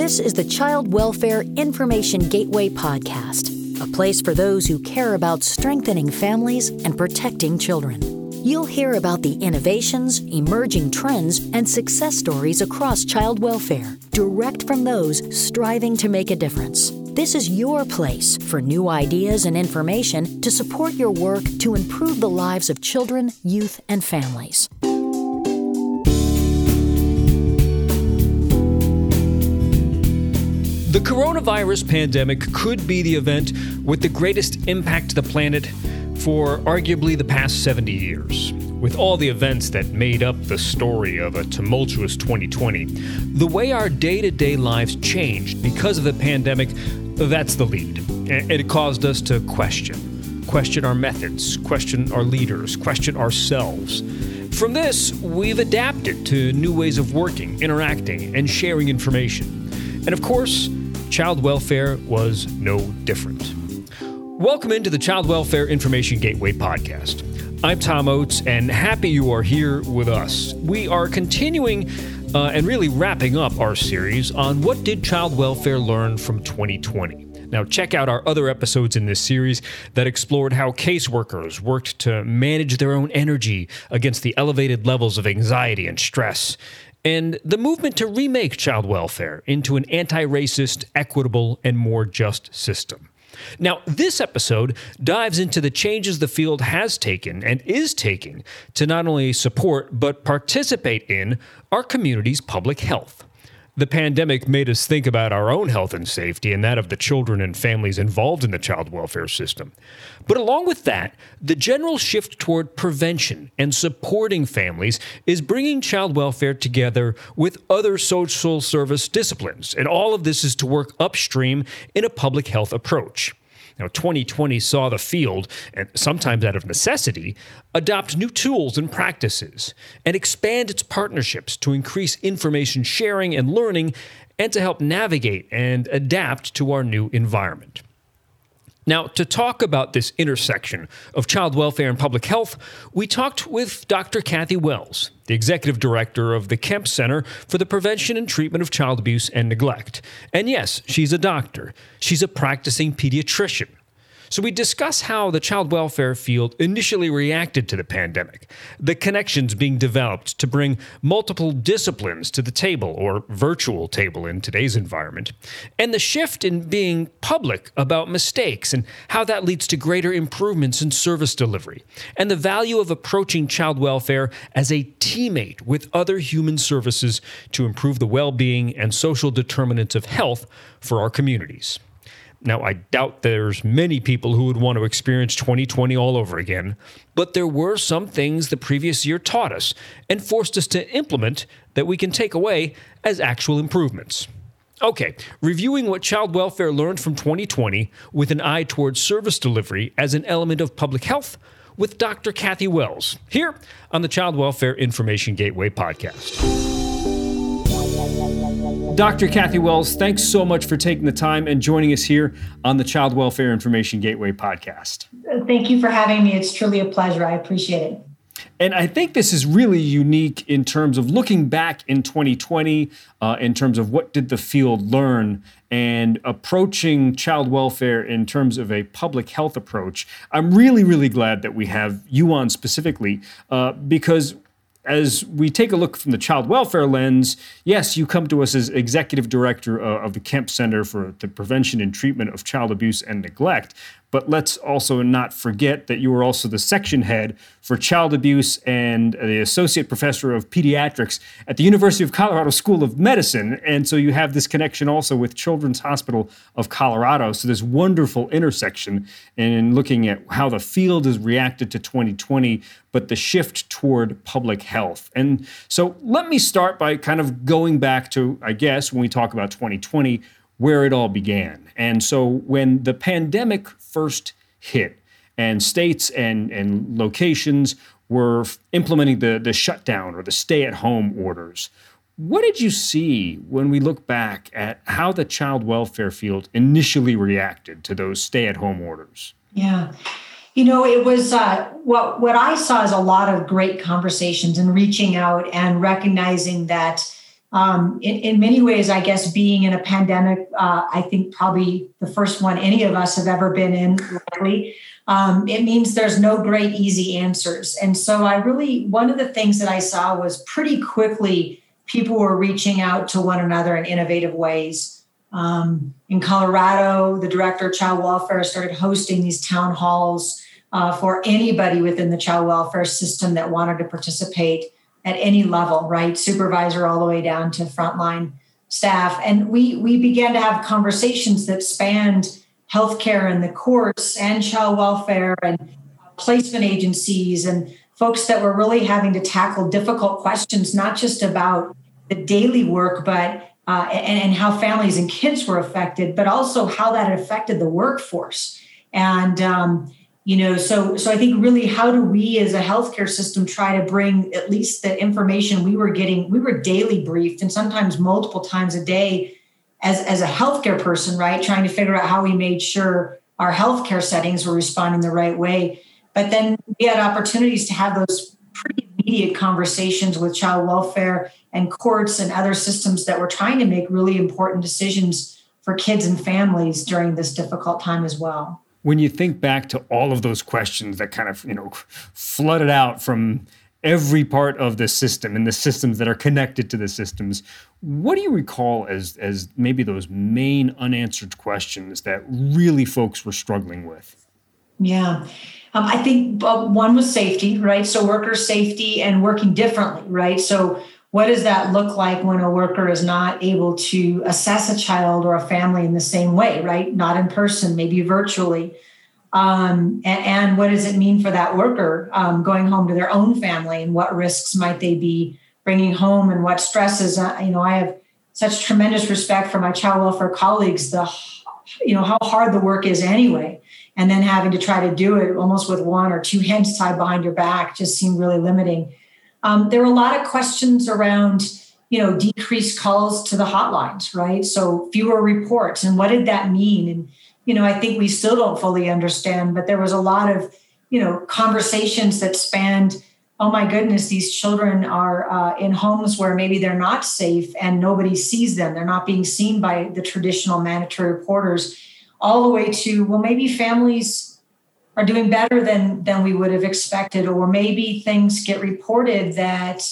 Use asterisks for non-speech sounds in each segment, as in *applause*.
This is the Child Welfare Information Gateway Podcast, a place for those who care about strengthening families and protecting children. You'll hear about the innovations, emerging trends, and success stories across child welfare, direct from those striving to make a difference. This is your place for new ideas and information to support your work to improve the lives of children, youth, and families. The coronavirus pandemic could be the event with the greatest impact to the planet for arguably the past 70 years. With all the events that made up the story of a tumultuous 2020, the way our day to day lives changed because of the pandemic, that's the lead. It caused us to question. Question our methods, question our leaders, question ourselves. From this, we've adapted to new ways of working, interacting, and sharing information. And of course, child welfare was no different. Welcome into the Child Welfare Information Gateway podcast. I'm Tom Oates, and happy you are here with us. We are continuing uh, and really wrapping up our series on what did child welfare learn from 2020. Now, check out our other episodes in this series that explored how caseworkers worked to manage their own energy against the elevated levels of anxiety and stress, and the movement to remake child welfare into an anti racist, equitable, and more just system. Now, this episode dives into the changes the field has taken and is taking to not only support but participate in our community's public health. The pandemic made us think about our own health and safety and that of the children and families involved in the child welfare system. But along with that, the general shift toward prevention and supporting families is bringing child welfare together with other social service disciplines. And all of this is to work upstream in a public health approach. Now, 2020 saw the field, and sometimes out of necessity, adopt new tools and practices and expand its partnerships to increase information sharing and learning and to help navigate and adapt to our new environment. Now, to talk about this intersection of child welfare and public health, we talked with Dr. Kathy Wells, the executive director of the Kempe Center for the Prevention and Treatment of Child Abuse and Neglect. And yes, she's a doctor, she's a practicing pediatrician. So we discuss how the child welfare field initially reacted to the pandemic, the connections being developed to bring multiple disciplines to the table or virtual table in today's environment, and the shift in being public about mistakes and how that leads to greater improvements in service delivery, and the value of approaching child welfare as a teammate with other human services to improve the well-being and social determinants of health for our communities. Now, I doubt there's many people who would want to experience 2020 all over again, but there were some things the previous year taught us and forced us to implement that we can take away as actual improvements. Okay, reviewing what child welfare learned from 2020 with an eye towards service delivery as an element of public health with Dr. Kathy Wells here on the Child Welfare Information Gateway podcast. Dr. Kathy Wells, thanks so much for taking the time and joining us here on the Child Welfare Information Gateway podcast. Thank you for having me. It's truly a pleasure. I appreciate it. And I think this is really unique in terms of looking back in 2020, uh, in terms of what did the field learn and approaching child welfare in terms of a public health approach. I'm really, really glad that we have you on specifically uh, because as we take a look from the child welfare lens, yes, you come to us as executive director uh, of the Kempe Center for the Prevention and Treatment of Child Abuse and Neglect. But let's also not forget that you were also the section head for child abuse and the associate professor of pediatrics at the University of Colorado School of Medicine. And so you have this connection also with Children's Hospital of Colorado. So this wonderful intersection in looking at how the field has reacted to 2020, but the shift toward public health. And so let me start by kind of going back to, I guess, when we talk about 2020 where it all began. And so when the pandemic first hit and states and, and locations were implementing the, the shutdown or the stay at home orders, what did you see when we look back at how the child welfare field initially reacted to those stay at home orders? Yeah. You know, it was uh, what what I saw is a lot of great conversations and reaching out and recognizing that um, in, in, many ways, I guess being in a pandemic, uh, I think probably the first one any of us have ever been in, likely. Um, it means there's no great easy answers. And so I really, one of the things that I saw was pretty quickly people were reaching out to one another in innovative ways. Um, in Colorado, the director of child welfare started hosting these town halls uh, for anybody within the child welfare system that wanted to participate at any level, right? Supervisor all the way down to frontline staff. And we we began to have conversations that spanned healthcare and the courts and child welfare and placement agencies and folks that were really having to tackle difficult questions, not just about the daily work, but uh, and, and how families and kids were affected, but also how that affected the workforce. And um, you know so so i think really how do we as a healthcare system try to bring at least the information we were getting we were daily briefed and sometimes multiple times a day as as a healthcare person right? Trying to figure out how we made sure our healthcare settings were responding the right way. But then we had opportunities to have those pretty immediate conversations with child welfare and courts and other systems that were trying to make really important decisions for kids and families during this difficult time as well when you think back to all of those questions that kind of you know flooded out from every part of the system and the systems that are connected to the systems what do you recall as as maybe those main unanswered questions that really folks were struggling with? Yeah. Um, i think uh, one was safety right? So worker safety and working differently right? So what does that look like when a worker is not able to assess a child or a family in the same way right? Not in person maybe virtually. Um, and, and, what does it mean for that worker um, going home to their own family? And what risks might they be bringing home? And what stresses uh, you know i have such tremendous respect for my child welfare colleagues the you know how hard the work is anyway. And then having to try to do it almost with one or two hands tied behind your back just seemed really limiting um, there were a lot of questions around, you know, decreased calls to the hotlines, right? So fewer reports, and what did that mean? And you know, I think we still don't fully understand, but there was a lot of, you know, conversations that spanned. Oh my goodness, these children are uh, in homes where maybe they're not safe and nobody sees them. They're not being seen by the traditional mandatory reporters, all the way to well, maybe families are doing better than than we would have expected or maybe things get reported that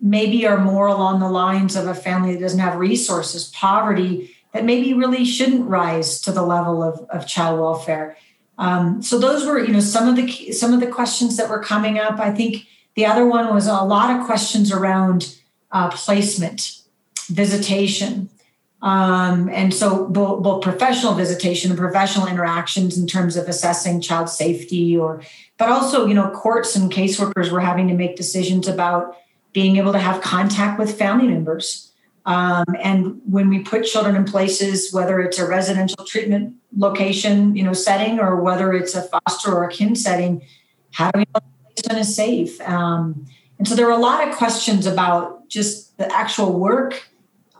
maybe are more along the lines of a family that doesn't have resources poverty that maybe really shouldn't rise to the level of, of child welfare. Um, so those were you know some of the some of the questions that were coming up. I think the other one was a lot of questions around uh, placement visitation um, and so both, both professional visitation and professional interactions in terms of assessing child safety or but also you know courts and caseworkers were having to make decisions about being able to have contact with family members. Um, and when we put children in places whether it's a residential treatment location you know setting or whether it's a foster or a kin setting how do we know the placement is safe. Um, and so there were a lot of questions about just the actual work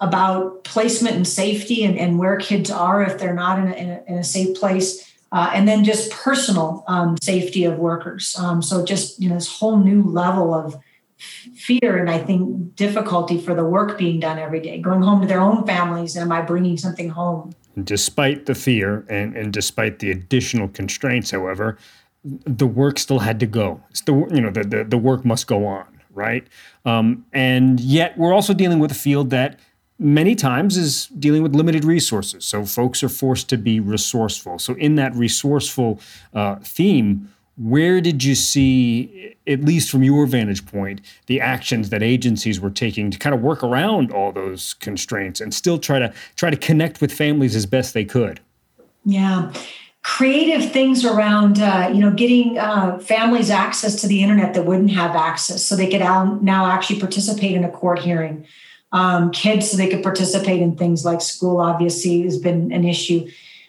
about placement and safety and, and where kids are if they're not in a, in a, in a safe place. Uh, and then just personal um, safety of workers. Um, so just you know this whole new level of fear and I think difficulty for the work being done every day, going home to their own families. And am I bringing something home? Despite the fear and, and despite the additional constraints, however, the work still had to go. It's the you know the the, the work must go on, right? Um, and yet we're also dealing with a field that many times is dealing with limited resources. So folks are forced to be resourceful. So in that resourceful uh, theme, where did you see, at least from your vantage point, the actions that agencies were taking to kind of work around all those constraints and still try to try to connect with families as best they could? Yeah creative things around uh, you know getting uh, families access to the internet that wouldn't have access so they could now actually participate in a court hearing um, kids so they could participate in things like school obviously has been an issue.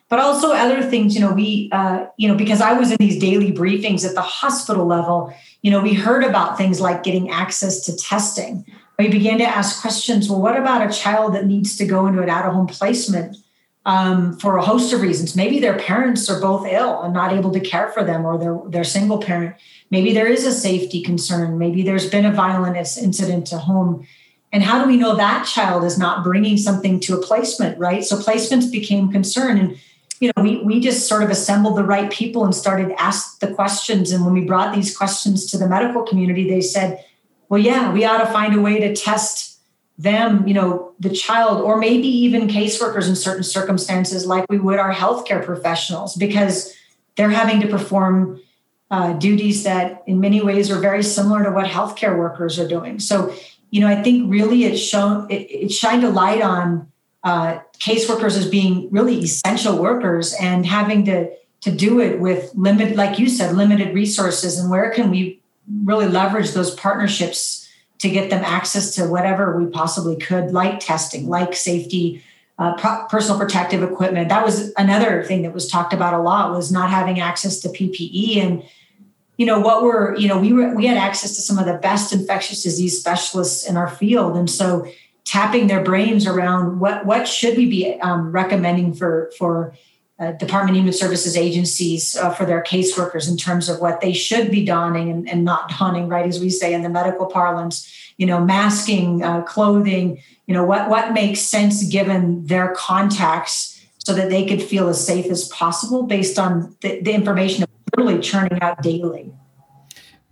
But also other things you know we uh, you know because i was in these daily briefings at the hospital level you know we heard about things like getting access to testing. We began to ask questions well what about a child that needs to go into an out-of-home placement um, for a host of reasons? Maybe their parents are both ill and not able to care for them or they're, they're single parent. Maybe there is a safety concern. Maybe there's been a violent incident to home and how do we know that child is not bringing something to a placement right? So placements became concern and you know we we just sort of assembled the right people and started ask the questions. And when we brought these questions to the medical community they said well yeah we ought to find a way to test them you know the child or maybe even caseworkers in certain circumstances like we would our healthcare professionals because they're having to perform uh, duties that in many ways are very similar to what healthcare workers are doing. So you know i think really it shown it, it shined a light on uh, caseworkers as being really essential workers and having to to do it with limited like you said limited resources and where can we really leverage those partnerships to get them access to whatever we possibly could like testing like safety uh, pro- personal protective equipment. That was another thing that was talked about a lot was not having access to ppe and you know what we're you know we were we had access to some of the best infectious disease specialists in our field and so tapping their brains around what what should we be um, recommending for for uh, Department of Human Services agencies uh, for their caseworkers in terms of what they should be donning and, and, not donning, right? As we say in the medical parlance, you know, masking, uh, clothing, you know, what what makes sense given their contacts so that they could feel as safe as possible based on the, the information literally churning out daily.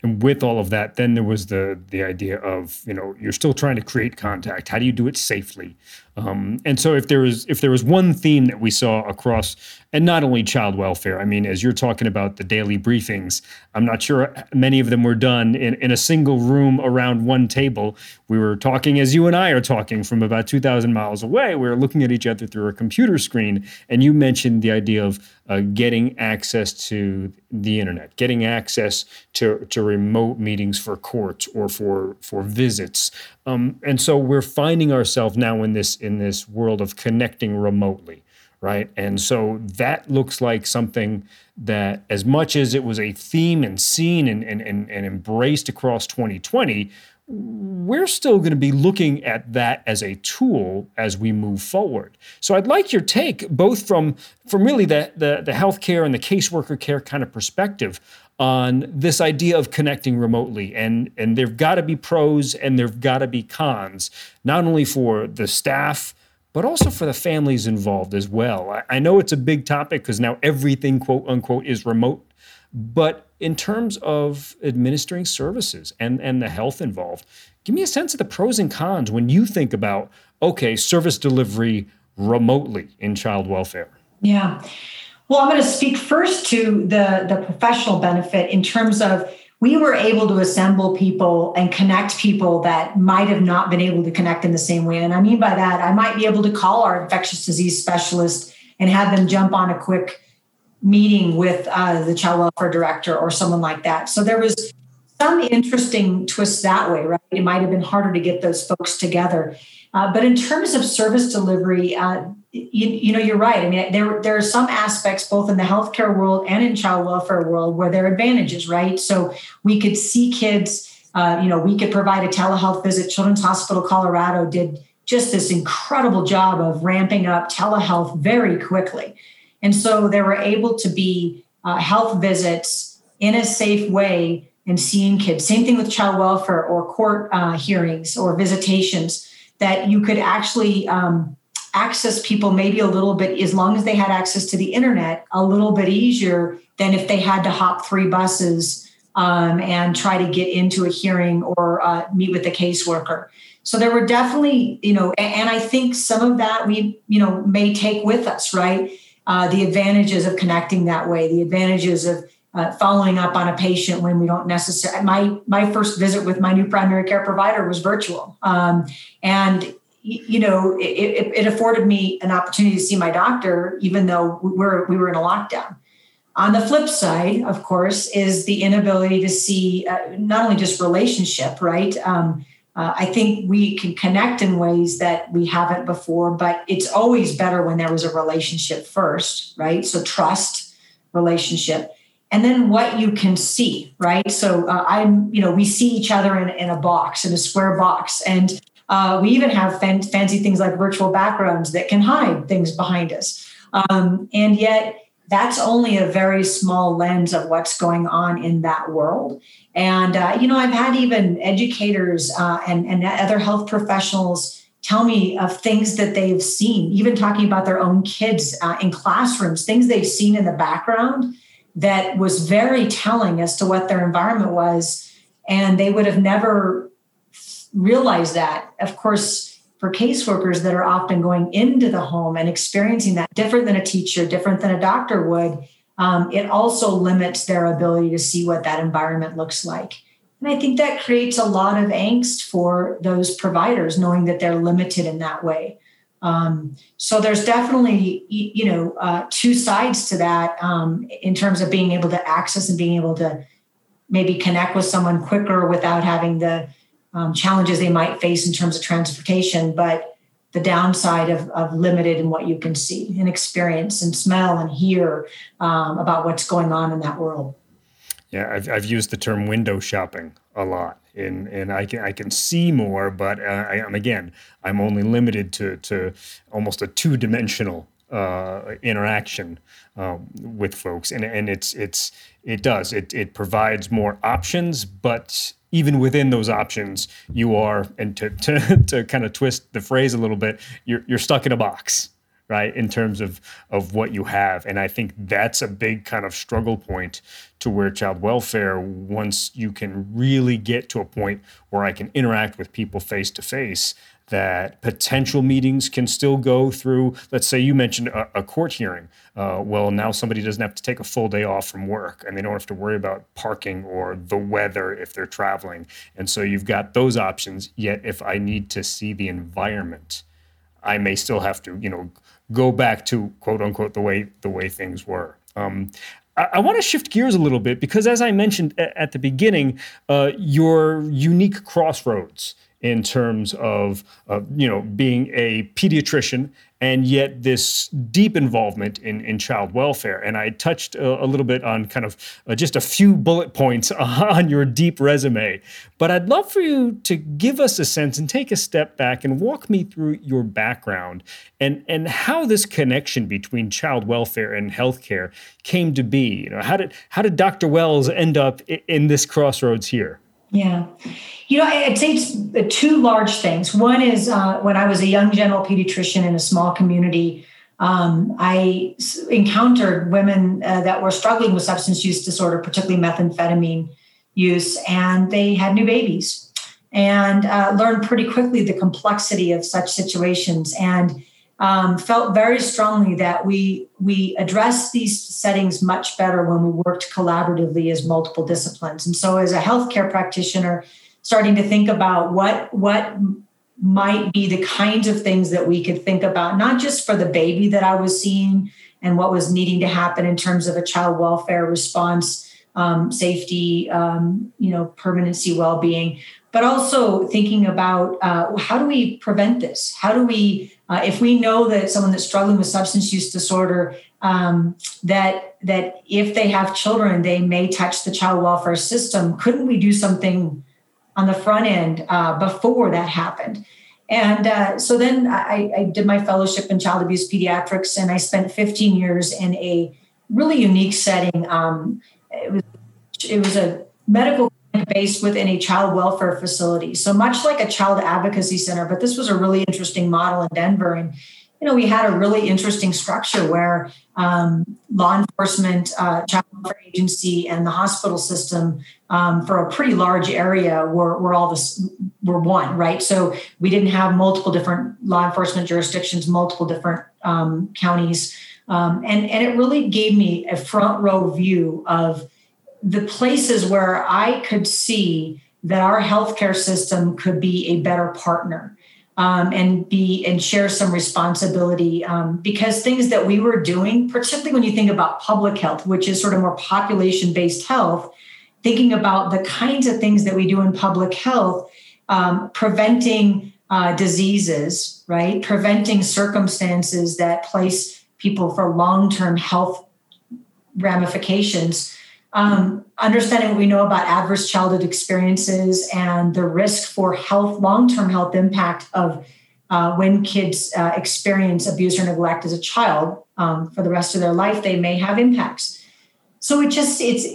And with all of that, then there was the the idea of you know you're still trying to create contact. How do you do it safely? Um, and so if there was if there was one theme that we saw across, and not only child welfare, I mean, as you're talking about the daily briefings, I'm not sure many of them were done in, in a single room around one table. We were talking as you and I are talking from about 2,000 miles away. We were looking at each other through a computer screen, and you mentioned the idea of uh, getting access to the internet, getting access to, to remote meetings for courts or for for visits. Um, and so we're finding ourselves now in this in this world of connecting remotely, right? And so that looks like something that, as much as it was a theme and seen and and, and, and embraced across 2020, we're still going to be looking at that as a tool as we move forward. So I'd like your take, both from from really the the, the healthcare and the caseworker care kind of perspective on this idea of connecting remotely and and there've got to be pros and there've got to be cons not only for the staff but also for the families involved as well. I, I know it's a big topic because now everything quote unquote is remote but in terms of administering services and and the health involved give me a sense of the pros and cons when you think about okay service delivery remotely in child welfare. Yeah well, I'm going to speak first to the, the professional benefit in terms of we were able to assemble people and connect people that might have not been able to connect in the same way. And I mean by that, I might be able to call our infectious disease specialist and have them jump on a quick meeting with uh, the child welfare director or someone like that. So there was some interesting twists that way, right? It might have been harder to get those folks together. Uh, but in terms of service delivery, uh, you, you, know, you're right. I mean, there, there are some aspects both in the healthcare world and in child welfare world where there are advantages, right? So we could see kids, uh, you know, we could provide a telehealth visit. Children's Hospital Colorado did just this incredible job of ramping up telehealth very quickly. And so they were able to be uh, health visits in a safe way and seeing kids. Same thing with child welfare or court uh, hearings or visitations that you could actually um, access people maybe a little bit as long as they had access to the internet a little bit easier than if they had to hop three buses um, and try to get into a hearing or uh, meet with a caseworker. So there were definitely you know and i think some of that we you know may take with us right? Uh, the advantages of connecting that way the advantages of uh, following up on a patient when we don't necessarily my my first visit with my new primary care provider was virtual. Um, and you know, it, it, afforded me an opportunity to see my doctor, even though we were we were in a lockdown. On the flip side, of course, is the inability to see uh, not only just relationship, right? Um, uh, I think we can connect in ways that we haven't before, but it's always better when there was a relationship first, right? So trust, relationship, and then what you can see, right? So uh, I'm, you know, we see each other in, in a box, in a square box, and uh, we even have fan- fancy things like virtual backgrounds that can hide things behind us. Um, and yet, that's only a very small lens of what's going on in that world. And, uh, you know, I've had even educators uh, and, and other health professionals tell me of things that they've seen, even talking about their own kids uh, in classrooms, things they've seen in the background that was very telling as to what their environment was. And they would have never realized that. Of course, for caseworkers that are often going into the home and experiencing that different than a teacher, different than a doctor would, um, it also limits their ability to see what that environment looks like. And I think that creates a lot of angst for those providers, knowing that they're limited in that way. Um, so there's definitely, you know, uh, two sides to that um, in terms of being able to access and being able to maybe connect with someone quicker without having the um, challenges they might face in terms of transportation, but the downside of, of limited in what you can see and experience and smell and hear um, about what's going on in that world. Yeah, I've, I've used the term window shopping a lot, and and I can I can see more, but uh, I am again I'm only limited to to almost a two dimensional uh, interaction um, with folks, and and it's it's it does it it provides more options, but even within those options, you are and to to *laughs* to kind of twist the phrase a little bit, you're you're stuck in a box right in terms of of what you have. And i think that's a big kind of struggle point to where child welfare once you can really get to a point where i can interact with people face to face that potential meetings can still go through. Let's say you mentioned a, a court hearing. Uh, well now somebody doesn't have to take a full day off from work and they don't have to worry about parking or the weather if they're traveling. And so you've got those options yet if i need to see the environment I may still have to, you know, go back to quote unquote the way the way things were. Um, I, I want to shift gears a little bit because, as I mentioned a- at the beginning, uh, your unique crossroads in terms of, uh, you know being a pediatrician and yet this deep involvement in, in child welfare. And I touched a, a little bit on kind of uh, just a few bullet points *laughs* on your deep resume. But I'd love for you to give us a sense and take a step back and walk me through your background and, and how this connection between child welfare and healthcare came to be. You know, how did how did Dr. Wells end up in this crossroads here? Yeah. You know, I'd say it's two large things. One is uh, when I was a young general pediatrician in a small community, um, I encountered women uh, that were struggling with substance use disorder, particularly methamphetamine use, and they had new babies and uh, learned pretty quickly the complexity of such situations and um, felt very strongly that we we address these settings much better when we worked collaboratively as multiple disciplines. And so, as a healthcare practitioner, starting to think about what what might be the kinds of things that we could think about, not just for the baby that I was seeing and what was needing to happen in terms of a child welfare response, um, safety, um, you know, permanency, well-being, but also thinking about uh, how do we prevent this? How do we, uh, if we know that someone that's struggling with substance use disorder, um, that that if they have children, they may touch the child welfare system. Couldn't we do something? on the front end uh, before that happened. And uh, so then I, I, did my fellowship in child abuse pediatrics, and I spent 15 years in a really unique setting. Um, it was it was a medical based within a child welfare facility, so much like a child advocacy center. But this was a really interesting model in Denver, and you know, we had a really interesting structure where um, law enforcement, uh, child welfare agency, and the hospital system um, for a pretty large area were, were all this were one, right? So we didn't have multiple different law enforcement jurisdictions, multiple different um, counties, um, and and it really gave me a front row view of the places where I could see that our healthcare system could be a better partner um, and be and share some responsibility um, because things that we were doing, particularly when you think about public health, which is sort of more population based health, thinking about the kinds of things that we do in public health, um, preventing uh, diseases, right? Preventing circumstances that place people for long term health ramifications um, understanding what we know about adverse childhood experiences and the risk for health, long term health impact of uh, when kids uh, experience abuse or neglect as a child um, for the rest of their life, they may have impacts. So it just it's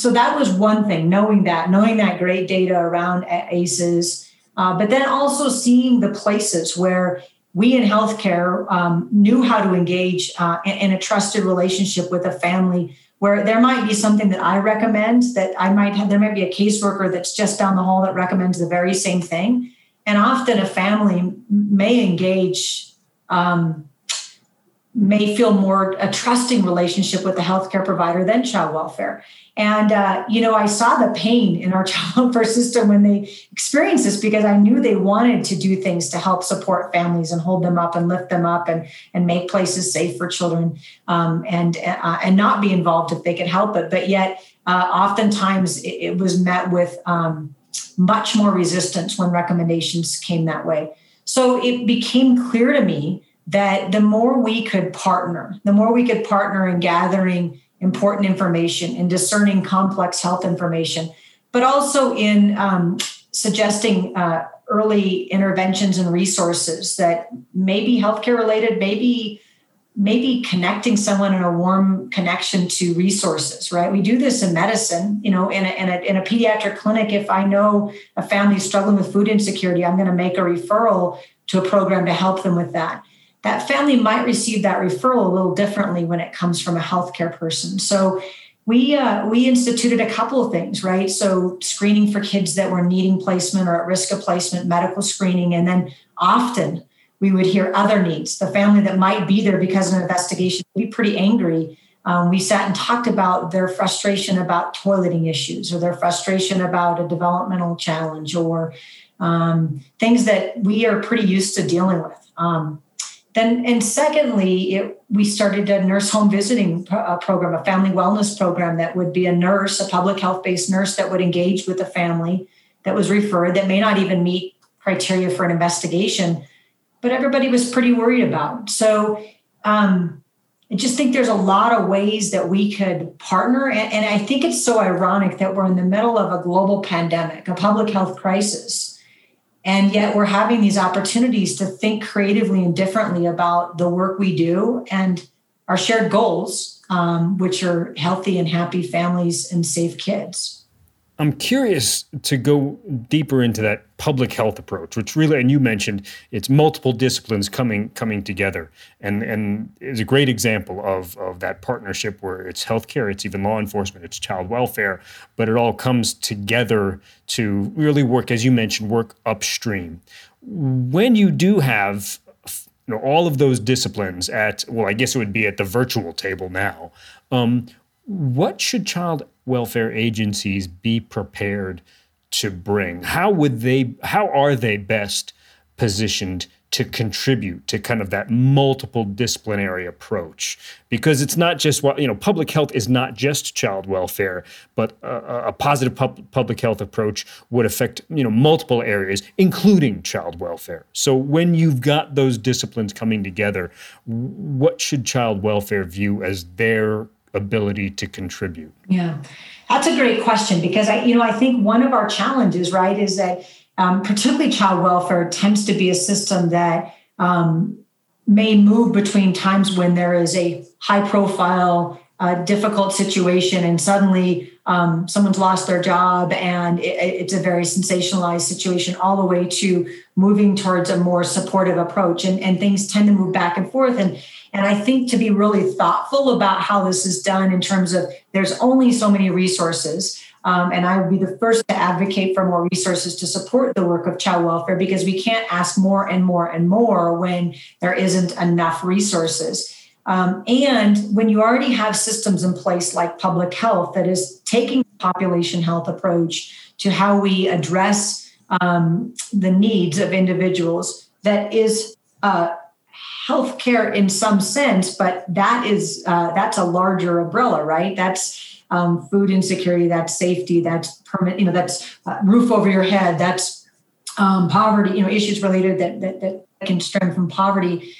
so that was one thing, knowing that, knowing that great data around ACEs, uh, but then also seeing the places where we in healthcare um, knew how to engage uh, in, in, a trusted relationship with a family where there might be something that I recommend that I might have, there might be a caseworker that's just down the hall that recommends the very same thing. And often a family may engage, um, may feel more a trusting relationship with the healthcare provider than child welfare. And, uh, you know, I saw the pain in our *laughs* child welfare system when they experienced this because I knew they wanted to do things to help support families and hold them up and lift them up and, and make places safe for children um, and, uh, and not be involved if they could help it. But yet, uh, oftentimes it, it, was met with um, much more resistance when recommendations came that way. So it became clear to me that the more we could partner, the more we could partner in gathering important information and discerning complex health information, but also in um, suggesting uh, early interventions and resources that may be healthcare related, maybe maybe connecting someone in a warm connection to resources right? We do this in medicine you know in a, in a, in a pediatric clinic. If i know a family struggling with food insecurity i'm going to make a referral to a program to help them with that that family might receive that referral a little differently when it comes from a healthcare person. So we uh, we instituted a couple of things, right? So screening for kids that were needing placement or at risk of placement, medical screening, and then often we would hear other needs. The family that might be there because of an investigation would be pretty angry. Um, we sat and talked about their frustration about toileting issues or their frustration about a developmental challenge or um, things that we are pretty used to dealing with. Um, then and secondly it, we started a nurse home visiting pro- uh, program a family wellness program that would be a nurse a public health based nurse that would engage with a family that was referred that may not even meet criteria for an investigation but everybody was pretty worried about. So um, i just think there's a lot of ways that we could partner and, and i think it's so ironic that we're in the middle of a global pandemic a public health crisis and yet we're having these opportunities to think creatively and differently about the work we do and our shared goals, um, which are healthy and happy families and safe kids. I'm curious to go deeper into that public health approach, which really, and you mentioned it's multiple disciplines coming coming together, and and is a great example of of that partnership where it's healthcare, it's even law enforcement, it's child welfare, but it all comes together to really work, as you mentioned, work upstream. When you do have you know all of those disciplines at well, I guess it would be at the virtual table now. Um, what should child welfare agencies be prepared to bring? How would they how are they best positioned to contribute to kind of that multiple disciplinary approach because it's not just what you know public health is not just child welfare but a, a positive pub, public health approach would affect you know multiple areas including child welfare so when you've got those disciplines coming together what should child welfare view as their ability to contribute? Yeah, that's a great question because I, you know, I think one of our challenges, right, is that um, particularly child welfare tends to be a system that um, may move between times when there is a high profile, uh, difficult situation, and suddenly um, someone's lost their job and it, it's a very sensationalized situation, all the way to moving towards a more supportive approach. And, and things tend to move back and forth. And and I think to be really thoughtful about how this is done in terms of there's only so many resources. Um, and I would be the first to advocate for more resources to support the work of child welfare because we can't ask more and more and more when there isn't enough resources. Um, and when you already have systems in place like public health that is taking population health approach to how we address um, the needs of individuals that is uh, healthcare in some sense, but that is uh, that's a larger umbrella, right? That's um, food insecurity, that's safety, that's permit, you know, that's uh, roof over your head, that's um, poverty, you know, issues related that, that, that can stem from poverty.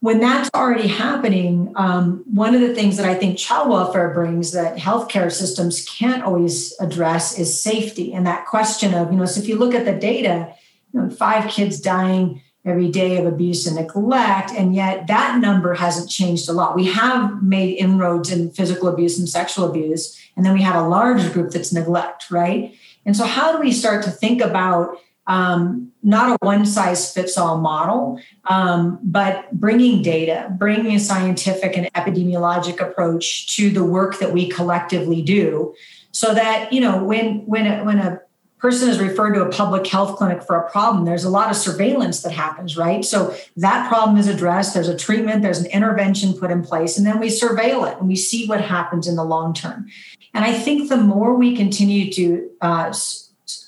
When that's already happening, um, one of the things that I think child welfare brings that healthcare systems can't always address is safety and that question of, you know, so if you look at the data, you know, five kids dying every day of abuse and neglect. And yet that number hasn't changed a lot. We have made inroads in physical abuse and sexual abuse. And then we have a large group that's neglect, right? And so, how do we start to think about um, not a one size fits all model, um, but bringing data, bringing a scientific and epidemiologic approach to the work that we collectively do, so that you know when when a, when a person is referred to a public health clinic for a problem, there's a lot of surveillance that happens, right? So that problem is addressed, there's a treatment, there's an intervention put in place, and then we surveil it and we see what happens in the long term. And I think the more we continue to uh,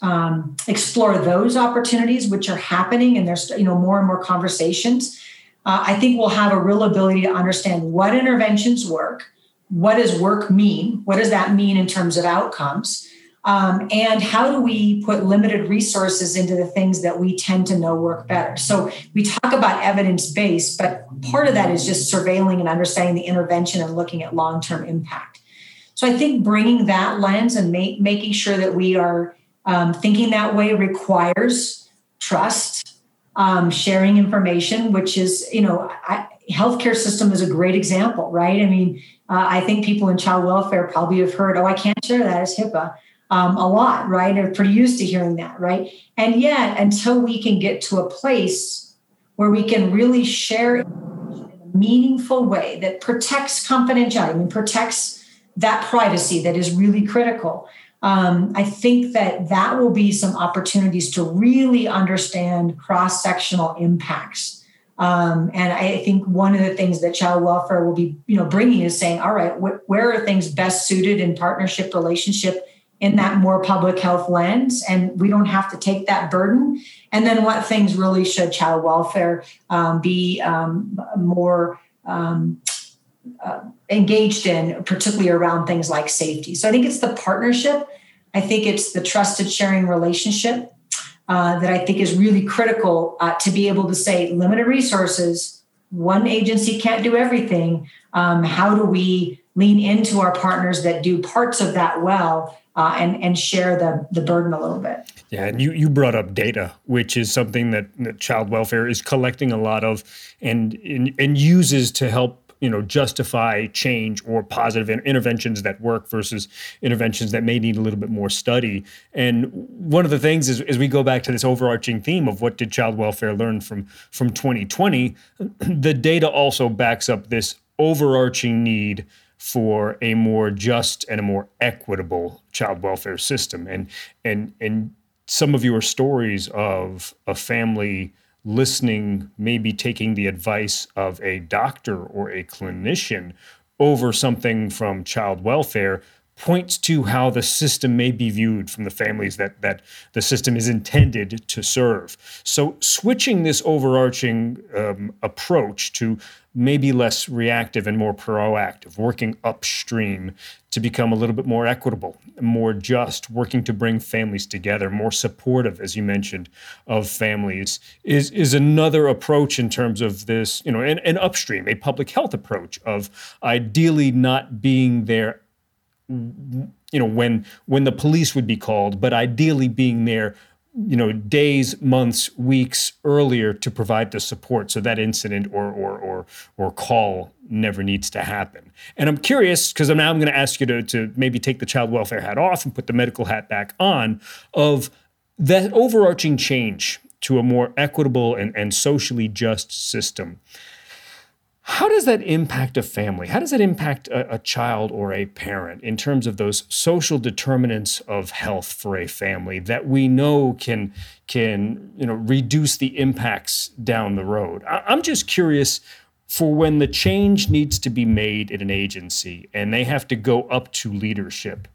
um, explore those opportunities, which are happening, and there's you know more and more conversations, uh, I think we'll have a real ability to understand what interventions work, what does work mean, what does that mean in terms of outcomes um, and how do we put limited resources into the things that we tend to know work better? So we talk about evidence based, but part of that is just surveilling and understanding the intervention and looking at long term impact. So I think bringing that lens and make, making sure that we are um, thinking that way requires trust, um, sharing information, which is, you know, I, healthcare system is a great example, right? I mean, uh, I think people in child welfare probably have heard, oh, I can't share that as HIPAA um, a lot, right? They're pretty used to hearing that, right? And yet, until we can get to a place where we can really share in a meaningful way that protects confidentiality, mean, protects that privacy that is really critical. Um, I think that that will be some opportunities to really understand cross sectional impacts. Um, and I think one of the things that child welfare will be, you know, bringing is saying, all right, wh- where are things best suited in partnership, relationship, in that more public health lens and we don't have to take that burden. And then what things really should child welfare um, be um, more um, uh, engaged in particularly around things like safety. So i think it's the partnership. I think it's the trusted sharing relationship uh, that i think is really critical uh, to be able to say limited resources one agency can't do everything. Um, how do we lean into our partners that do parts of that well uh, and and share the the burden a little bit. Yeah, and you you brought up data, which is something that, that child welfare is collecting a lot of and, and and uses to help you know justify change or positive interventions that work versus interventions that may need a little bit more study and one of the things is as we go back to this overarching theme of what did child welfare learn from from 2020 *clears throat* the data also backs up this overarching need for a more just and a more equitable child welfare system. And and and some of your stories of a family listening, maybe taking the advice of a doctor or a clinician over something from child welfare points to how the system may be viewed from the families that that the system is intended to serve. So switching this overarching um, approach to maybe less reactive and more proactive, working upstream to become a little bit more equitable, more just, working to bring families together, more supportive, as you mentioned, of families is, is another approach in terms of this, you know, an, an upstream, a public health approach of ideally not being there you know when when the police would be called but ideally being there you know days months weeks earlier to provide the support so that incident or or or or call never needs to happen. And i'm curious because now i'm going to ask you to, to maybe take the child welfare hat off and put the medical hat back on of that overarching change to a more equitable and, and socially just system how does that impact a family? How does that impact a, a, child or a parent in terms of those social determinants of health for a family that we know can can you know reduce the impacts down the road? I, I'm just curious for when the change needs to be made in an agency and they have to go up to leadership.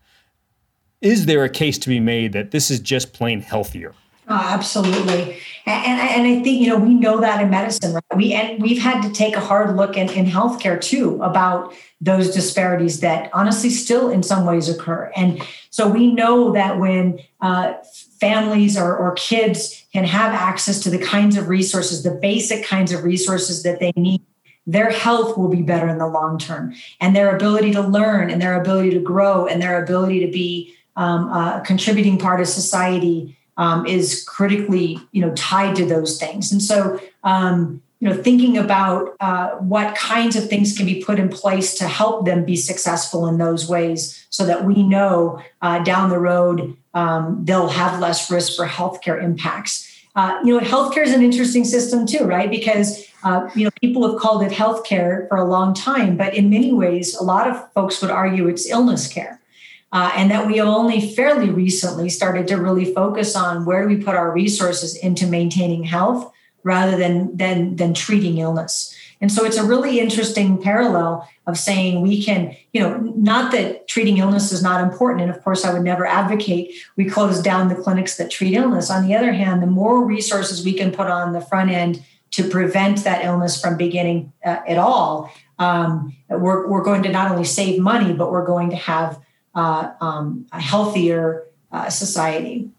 Is there a case to be made that this is just plain healthier? Oh, absolutely. And, and I think, you know, we know that in medicine, right? We, and we've had to take a hard look in, in healthcare too about those disparities that honestly still in some ways occur. And so we know that when uh, families or, or kids can have access to the kinds of resources, the basic kinds of resources that they need, their health will be better in the long term. And their ability to learn and their ability to grow and their ability to be um, a contributing part of society um, is critically you know tied to those things and so um, you know, thinking about uh, what kinds of things can be put in place to help them be successful in those ways, so that we know uh, down the road um, they'll have less risk for healthcare impacts. Uh, you know, healthcare is an interesting system too, right? Because uh, you know people have called it healthcare for a long time, but in many ways, a lot of folks would argue it's illness care. Uh, and that we only fairly recently started to really focus on where do we put our resources into maintaining health rather than than than treating illness. And so it's a really interesting parallel of saying we can, you know, not that treating illness is not important. And of course, I would never advocate we close down the clinics that treat illness. On the other hand, the more resources we can put on the front end to prevent that illness from beginning uh, at all, um, we're, we're going to not only save money, but we're going to have uh, um, a healthier uh, society.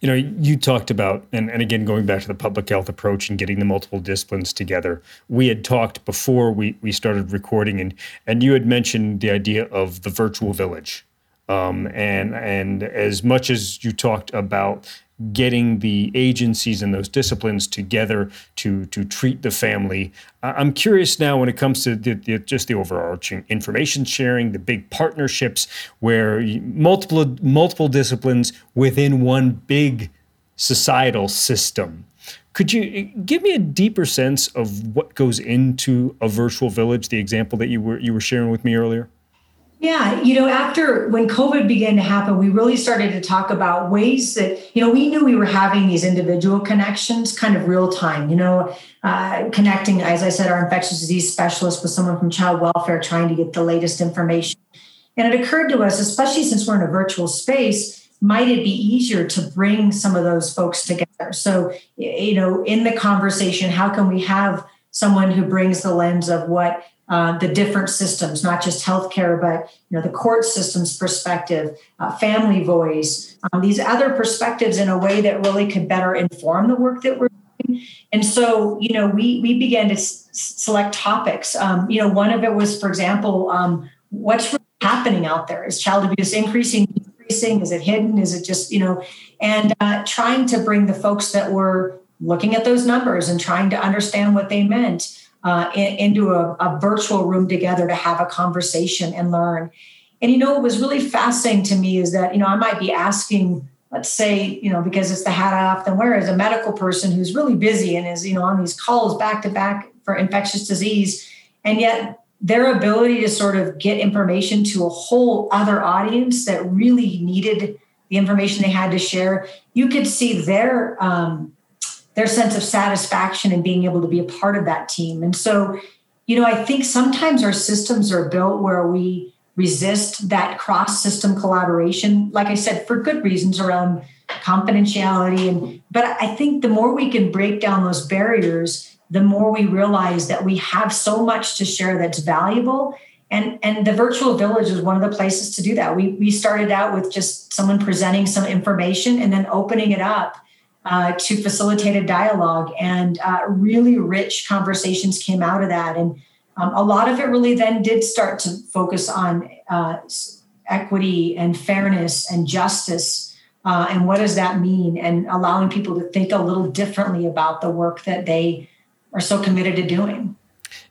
You know, you talked about, and, and again, going back to the public health approach and getting the multiple disciplines together. We had talked before we, we started recording, and, and you had mentioned the idea of the virtual village. Um, and and as much as you talked about getting the agencies and those disciplines together to to treat the family. I'm curious now when it comes to the, the, just the overarching information sharing, the big partnerships where multiple multiple disciplines within one big societal system. Could you eh, give me a deeper sense of what goes into a virtual village? The example that you were you were sharing with me earlier. Yeah, you know, after when COVID began to happen, we really started to talk about ways that, you know, we knew we were having these individual connections kind of real time, you know, uh, connecting, as I said, our infectious disease specialist with someone from child welfare trying to get the latest information. And it occurred to us, especially since we're in a virtual space, might it be easier to bring some of those folks together? So, you know, in the conversation, how can we have someone who brings the lens of what uh, the different systems, not just healthcare, but you know the court system's perspective, uh, family voice, um, these other perspectives in a way that really could better inform the work that we're doing. And so, you know, we we began to s- select topics. Um, you know, one of it was, for example, um, what's really happening out there? Is child abuse increasing? Decreasing? Is it hidden? Is it just you know? And uh, trying to bring the folks that were looking at those numbers and trying to understand what they meant uh, in, into a, a virtual room together to have a conversation and learn. And you know, what was really fascinating to me is that, you know, I might be asking, let's say, you know, because it's the hat I often wear as a medical person who's really busy and is, you know, on these calls back to back for infectious disease. And yet their ability to sort of get information to a whole other audience that really needed the information they had to share, you could see their um, their sense of satisfaction in being able to be a part of that team. And so, you know, I think sometimes our systems are built where we resist that cross system collaboration, like I said, for good reasons around confidentiality. And but I think the more we can break down those barriers, the more we realize that we have so much to share that's valuable. And, and the virtual village is one of the places to do that. We, we started out with just someone presenting some information and then opening it up uh, to facilitate a dialogue. And uh, really rich conversations came out of that. And um, a lot of it really then did start to focus on uh, equity and fairness and justice. Uh, and what does that mean? And allowing people to think a little differently about the work that they are so committed to doing.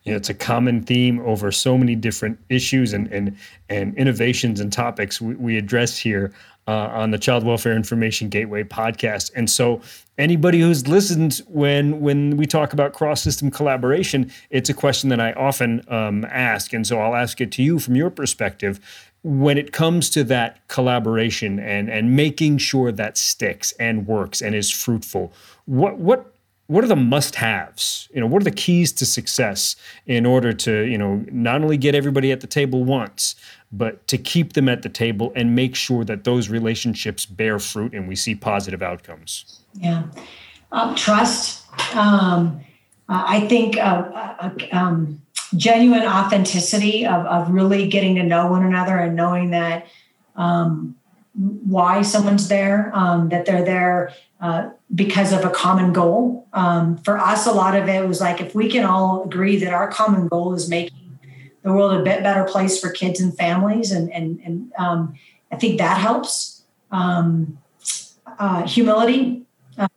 It's a common theme over so many different issues and and and innovations and topics we, we address here uh, on the Child Welfare Information Gateway podcast. And so, anybody who's listened when when we talk about cross system collaboration, it's a question that I often um, ask, and so I'll ask it to you from your perspective. When it comes to that collaboration and and making sure that sticks and works and is fruitful, what what what are the must-haves? You know, what are the keys to success in order to you know not only get everybody at the table once, but to keep them at the table and make sure that those relationships bear fruit and we see positive outcomes. Yeah. Uh, trust. Um, uh, I think uh, uh, um, genuine authenticity of, of really getting to know one another and knowing that um, why someone's there, um, that they're there uh, because of a common goal. Um, for us, a lot of it was like if we can all agree that our common goal is making the world a bit better place for kids and families, and and and um, I think that helps. Um, uh, humility,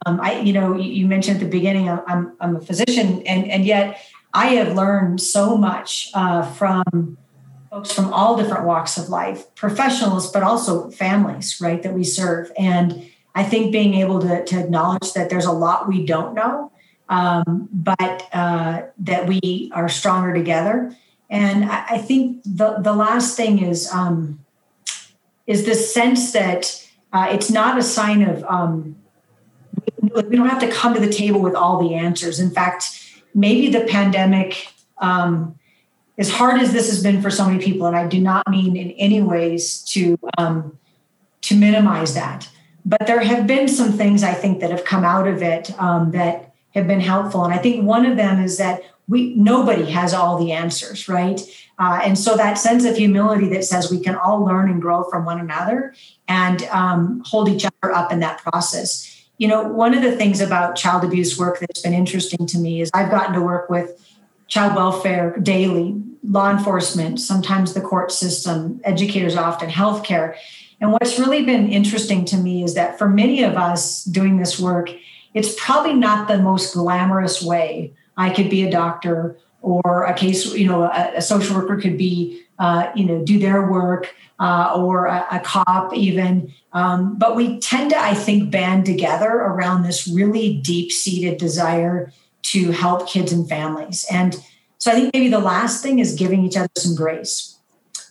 Um, I, you know, you mentioned at the beginning, I'm, I'm a physician, and, and yet I have learned so much uh, from folks from all different walks of life, professionals, but also families, right, that we serve. And I think being able to, to acknowledge that there's a lot we don't know, um, but uh, that we are stronger together. And I, think the, the last thing is um, is this sense that uh, it's not a sign of um, we don't have to come to the table with all the answers. In fact, maybe the pandemic, um, as hard as this has been for so many people, and I do not mean in any ways to um, to minimize that, but there have been some things I think that have come out of it um, that have been helpful, and I think one of them is that we nobody has all the answers, right? Uh, and so that sense of humility that says we can all learn and grow from one another and um, hold each other up in that process you know, one of the things about child abuse work that's been interesting to me is I've gotten to work with child welfare daily, law enforcement, sometimes the court system, educators often, healthcare. And what's really been interesting to me is that for many of us doing this work, it's probably not the most glamorous way. I could be a doctor or a case, you know, a, a social worker could be, uh, you know, do their work uh, or a, a, cop even. Um, but we tend to, I think, band together around this really deep seated desire to help kids and families. And so I think maybe the last thing is giving each other some grace.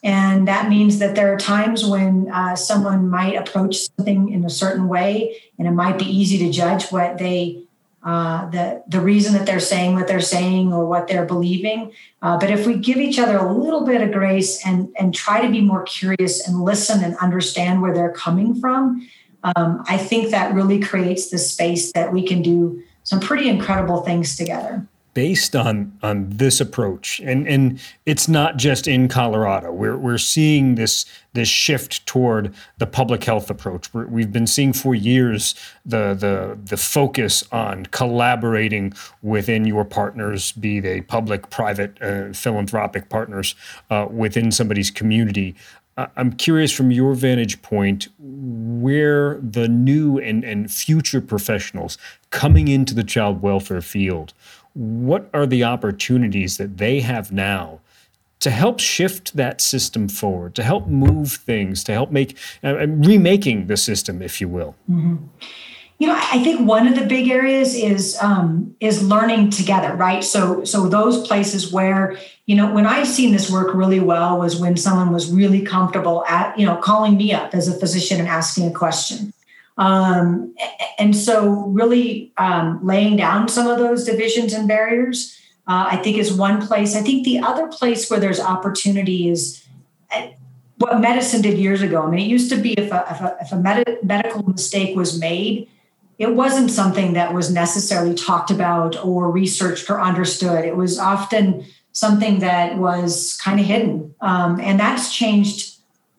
And that means that there are times when uh, someone might approach something in a certain way, and it might be easy to judge what they uh, the the reason that they're saying what they're saying or what they're believing. Uh, but if we give each other a little bit of grace and and try to be more curious and listen and understand where they're coming from, um, I think that really creates the space that we can do some pretty incredible things together based on on this approach. And and it's not just in Colorado. We're we're seeing this this shift toward the public health approach. We have been seeing for years the the the focus on collaborating within your partners be they public private uh, philanthropic partners uh, within somebody's community. I'm curious from your vantage point where the new and, and future professionals coming into the child welfare field what are the opportunities that they have now to help shift that system forward, to help move things, to help make uh, uh, remaking the system, if you will? Mm-hmm. You know, I think one of the big areas is um, is learning together, right? So, so those places where you know, when I've seen this work really well was when someone was really comfortable at you know calling me up as a physician and asking a question um, and so, really um, laying down some of those divisions and barriers, uh, I think, is one place. I think the other place where there's opportunity is uh, what medicine did years ago. I mean, it used to be if a, if a, if a med- medical mistake was made, it wasn't something that was necessarily talked about or researched or understood. It was often something that was kind of hidden. Um, and that's changed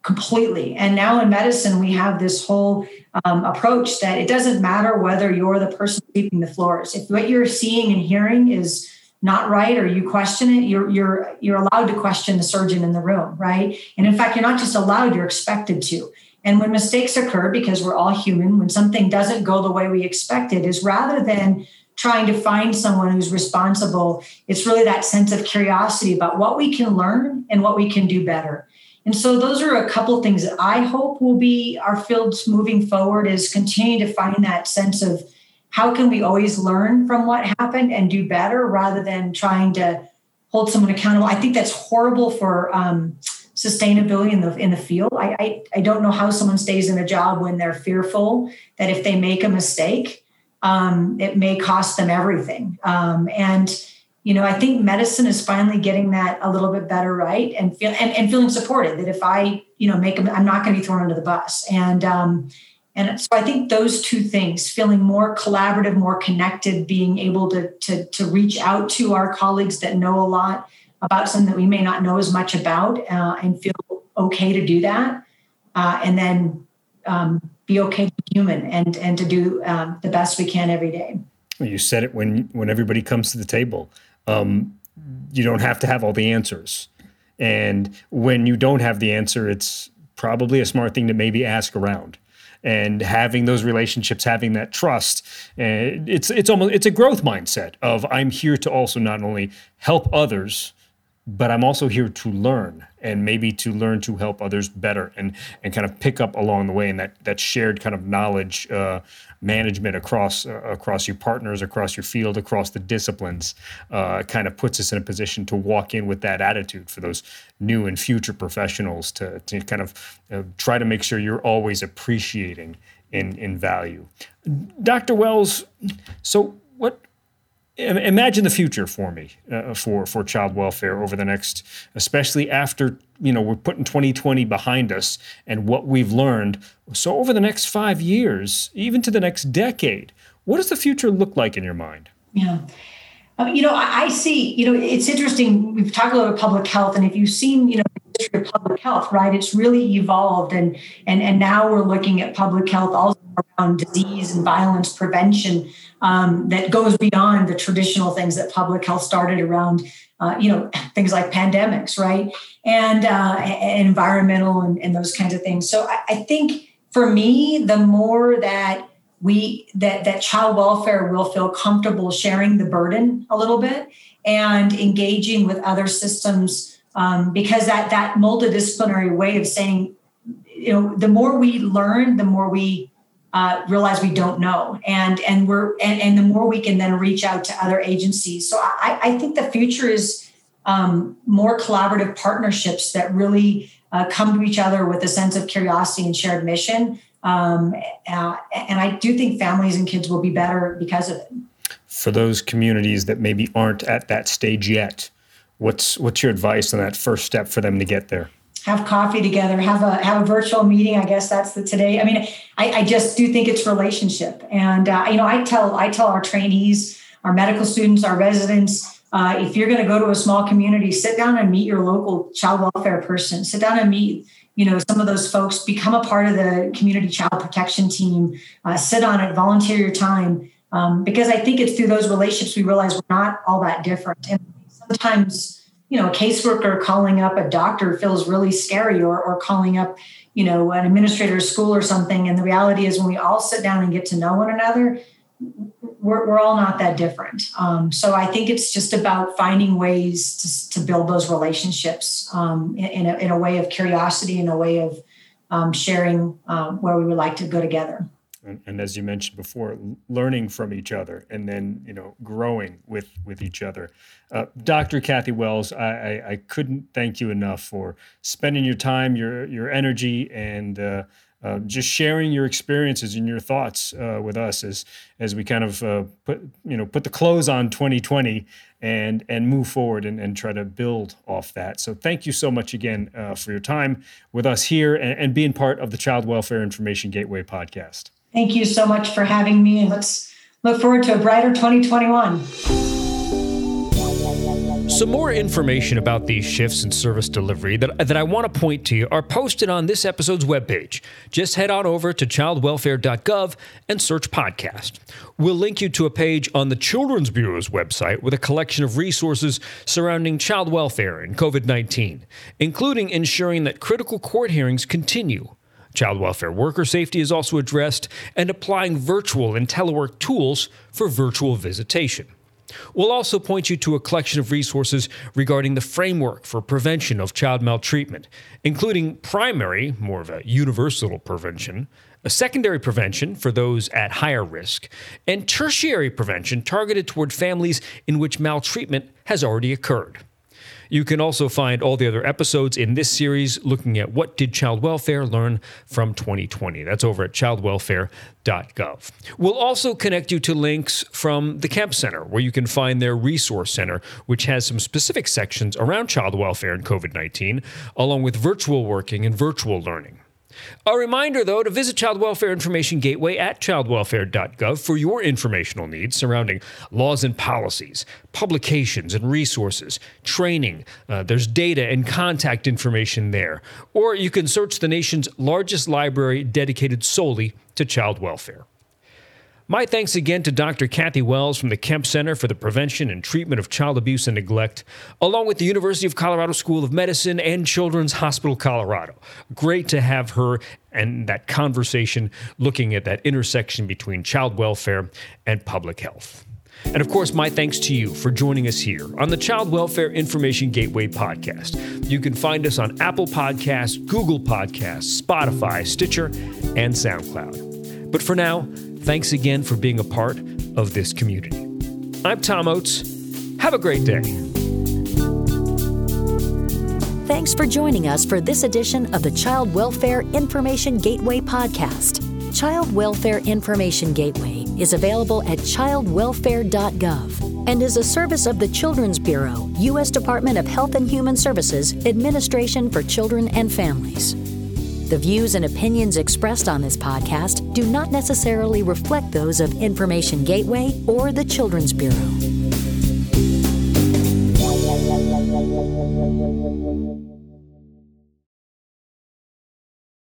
completely. And now in medicine, we have this whole um, approach that it doesn't matter whether you're the person sweeping the floors. If what you're seeing and hearing is not right or you question it, you're you're you're allowed to question the surgeon in the room, right? And in fact, you're not just allowed, you're expected to. And when mistakes occur, because we're all human, when something doesn't go the way we expected, is rather than trying to find someone who's responsible, it's really that sense of curiosity about what we can learn and what we can do better. And so those are a couple things that I hope will be our fields moving forward is continue to find that sense of how can we always learn from what happened and do better rather than trying to hold someone accountable. I think that's horrible for um, sustainability in the in the field. I, I I don't know how someone stays in a job when they're fearful that if they make a mistake, um, it may cost them everything. Um, and you know, I think medicine is finally getting that a little bit better right and feel and, and feeling supported that if I, you know, make them, I'm not going to be thrown under the bus. And um, and so I think those two things, feeling more collaborative, more connected, being able to to to reach out to our colleagues that know a lot about something that we may not know as much about, uh, and feel okay to do that, uh, and then um, be okay to be human and and to do um, the best we can every day. You said it when when everybody comes to the table. Um, you don't have to have all the answers. And when you don't have the answer, it's probably a smart thing to maybe ask around. and having those relationships, having that trust. And it's it's almost it's a growth mindset of I'm here to also not only help others, but I'm also here to learn and maybe to learn to help others better and and kind of pick up along the way and that that shared kind of knowledge uh, management across uh, across your partners across your field across the disciplines uh, kind of puts us in a position to walk in with that attitude for those new and future professionals to to kind of uh, try to make sure you're always appreciating in in value. Dr. Wells, so what imagine the future for me uh, for for child welfare over the next especially after you know we're putting 2020 behind us and what we've learned. So over the next 5 years even to the next decade what does the future look like in your mind? Yeah. Um, you know I, I, see you know it's interesting we've talked a lot about public health and if you've seen you know public health right it's really evolved and and and now we're looking at public health also around disease and violence prevention um, that goes beyond the traditional things that public health started around, uh, you know, things like pandemics, right? And, uh, environmental and, and, those kinds of things. So I, I think for me, the more that we that that child welfare will feel comfortable sharing the burden a little bit and engaging with other systems um, because that that multidisciplinary way of saying you know the more we learn the more we uh, realize we don't know. And and we're and, and, the more we can then reach out to other agencies. So i, I think the future is um, more collaborative partnerships that really uh, come to each other with a sense of curiosity and shared mission. Um, uh, and i do think families and kids will be better because of it. For those communities that maybe aren't at that stage yet what's what's your advice on that first step for them to get there have coffee together, have a have a virtual meeting. I guess that's the today. I mean, I, I just do think it's relationship, and uh, you know, I tell I tell our trainees, our medical students, our residents, uh, if you're going to go to a small community, sit down and meet your local child welfare person. Sit down and meet you know some of those folks. Become a part of the community child protection team. Uh, sit on it, volunteer your time, um, because I think it's through those relationships we realize we're not all that different, and sometimes you know, a caseworker calling up a doctor feels really scary or, or calling up, you know, an administrator school or something. And the reality is when we all sit down and get to know one another, we're, we're all not that different. Um, so I think it's just about finding ways to, to build those relationships um, in, in, a, in, a, way of curiosity, in a way of um, sharing um, where we would like to go together and, and, as you mentioned before, learning from each other and then you know growing with with each other. Uh, Dr. Kathy Wells, I, I, I, couldn't thank you enough for spending your time, your your energy, and uh, uh, just sharing your experiences and your thoughts uh, with us as as we kind of uh, put you know put the close on 2020 and and move forward and, and try to build off that. So thank you so much again uh, for your time with us here and, and being part of the Child Welfare Information Gateway podcast. Thank you so much for having me, and let's look forward to a brighter 2021. Some more information about these shifts in service delivery that, that I want to point to are posted on this episode's webpage. Just head on over to childwelfare.gov and search podcast. We'll link you to a page on the Children's Bureau's website with a collection of resources surrounding child welfare and COVID 19, including ensuring that critical court hearings continue Child welfare worker safety is also addressed, and applying virtual and telework tools for virtual visitation. We'll also point you to a collection of resources regarding the framework for prevention of child maltreatment, including primary, more of a universal prevention, a secondary prevention for those at higher risk, and tertiary prevention targeted toward families in which maltreatment has already occurred. You can also find all the other episodes in this series looking at what did child welfare learn from 2020. That's over at childwelfare.gov. We'll also connect you to links from the Kempe Center, where you can find their resource center, which has some specific sections around child welfare and COVID 19, along with virtual working and virtual learning. A reminder, though, to visit Child Welfare Information Gateway at childwelfare.gov for your informational needs surrounding laws and policies, publications and resources, training. Uh, there's data and contact information there. Or you can search the nation's largest library dedicated solely to child welfare. My thanks again to Dr. Kathy Wells from the Kempe Center for the Prevention and Treatment of Child Abuse and Neglect, along with the University of Colorado School of Medicine and Children's Hospital Colorado. Great to have her and that conversation looking at that intersection between child welfare and public health. And of course, my thanks to you for joining us here on the Child Welfare Information Gateway podcast. You can find us on Apple Podcasts, Google Podcasts, Spotify, Stitcher, and SoundCloud. But for now, thanks again for being a part of this community. I'm Tom Oates. Have a great day. Thanks for joining us for this edition of the Child Welfare Information Gateway podcast. Child Welfare Information Gateway is available at childwelfare.gov and is a service of the Children's Bureau, U.S. Department of Health and Human Services, Administration for Children and Families. The views and opinions expressed on this podcast do not necessarily reflect those of Information Gateway or the Children's Bureau.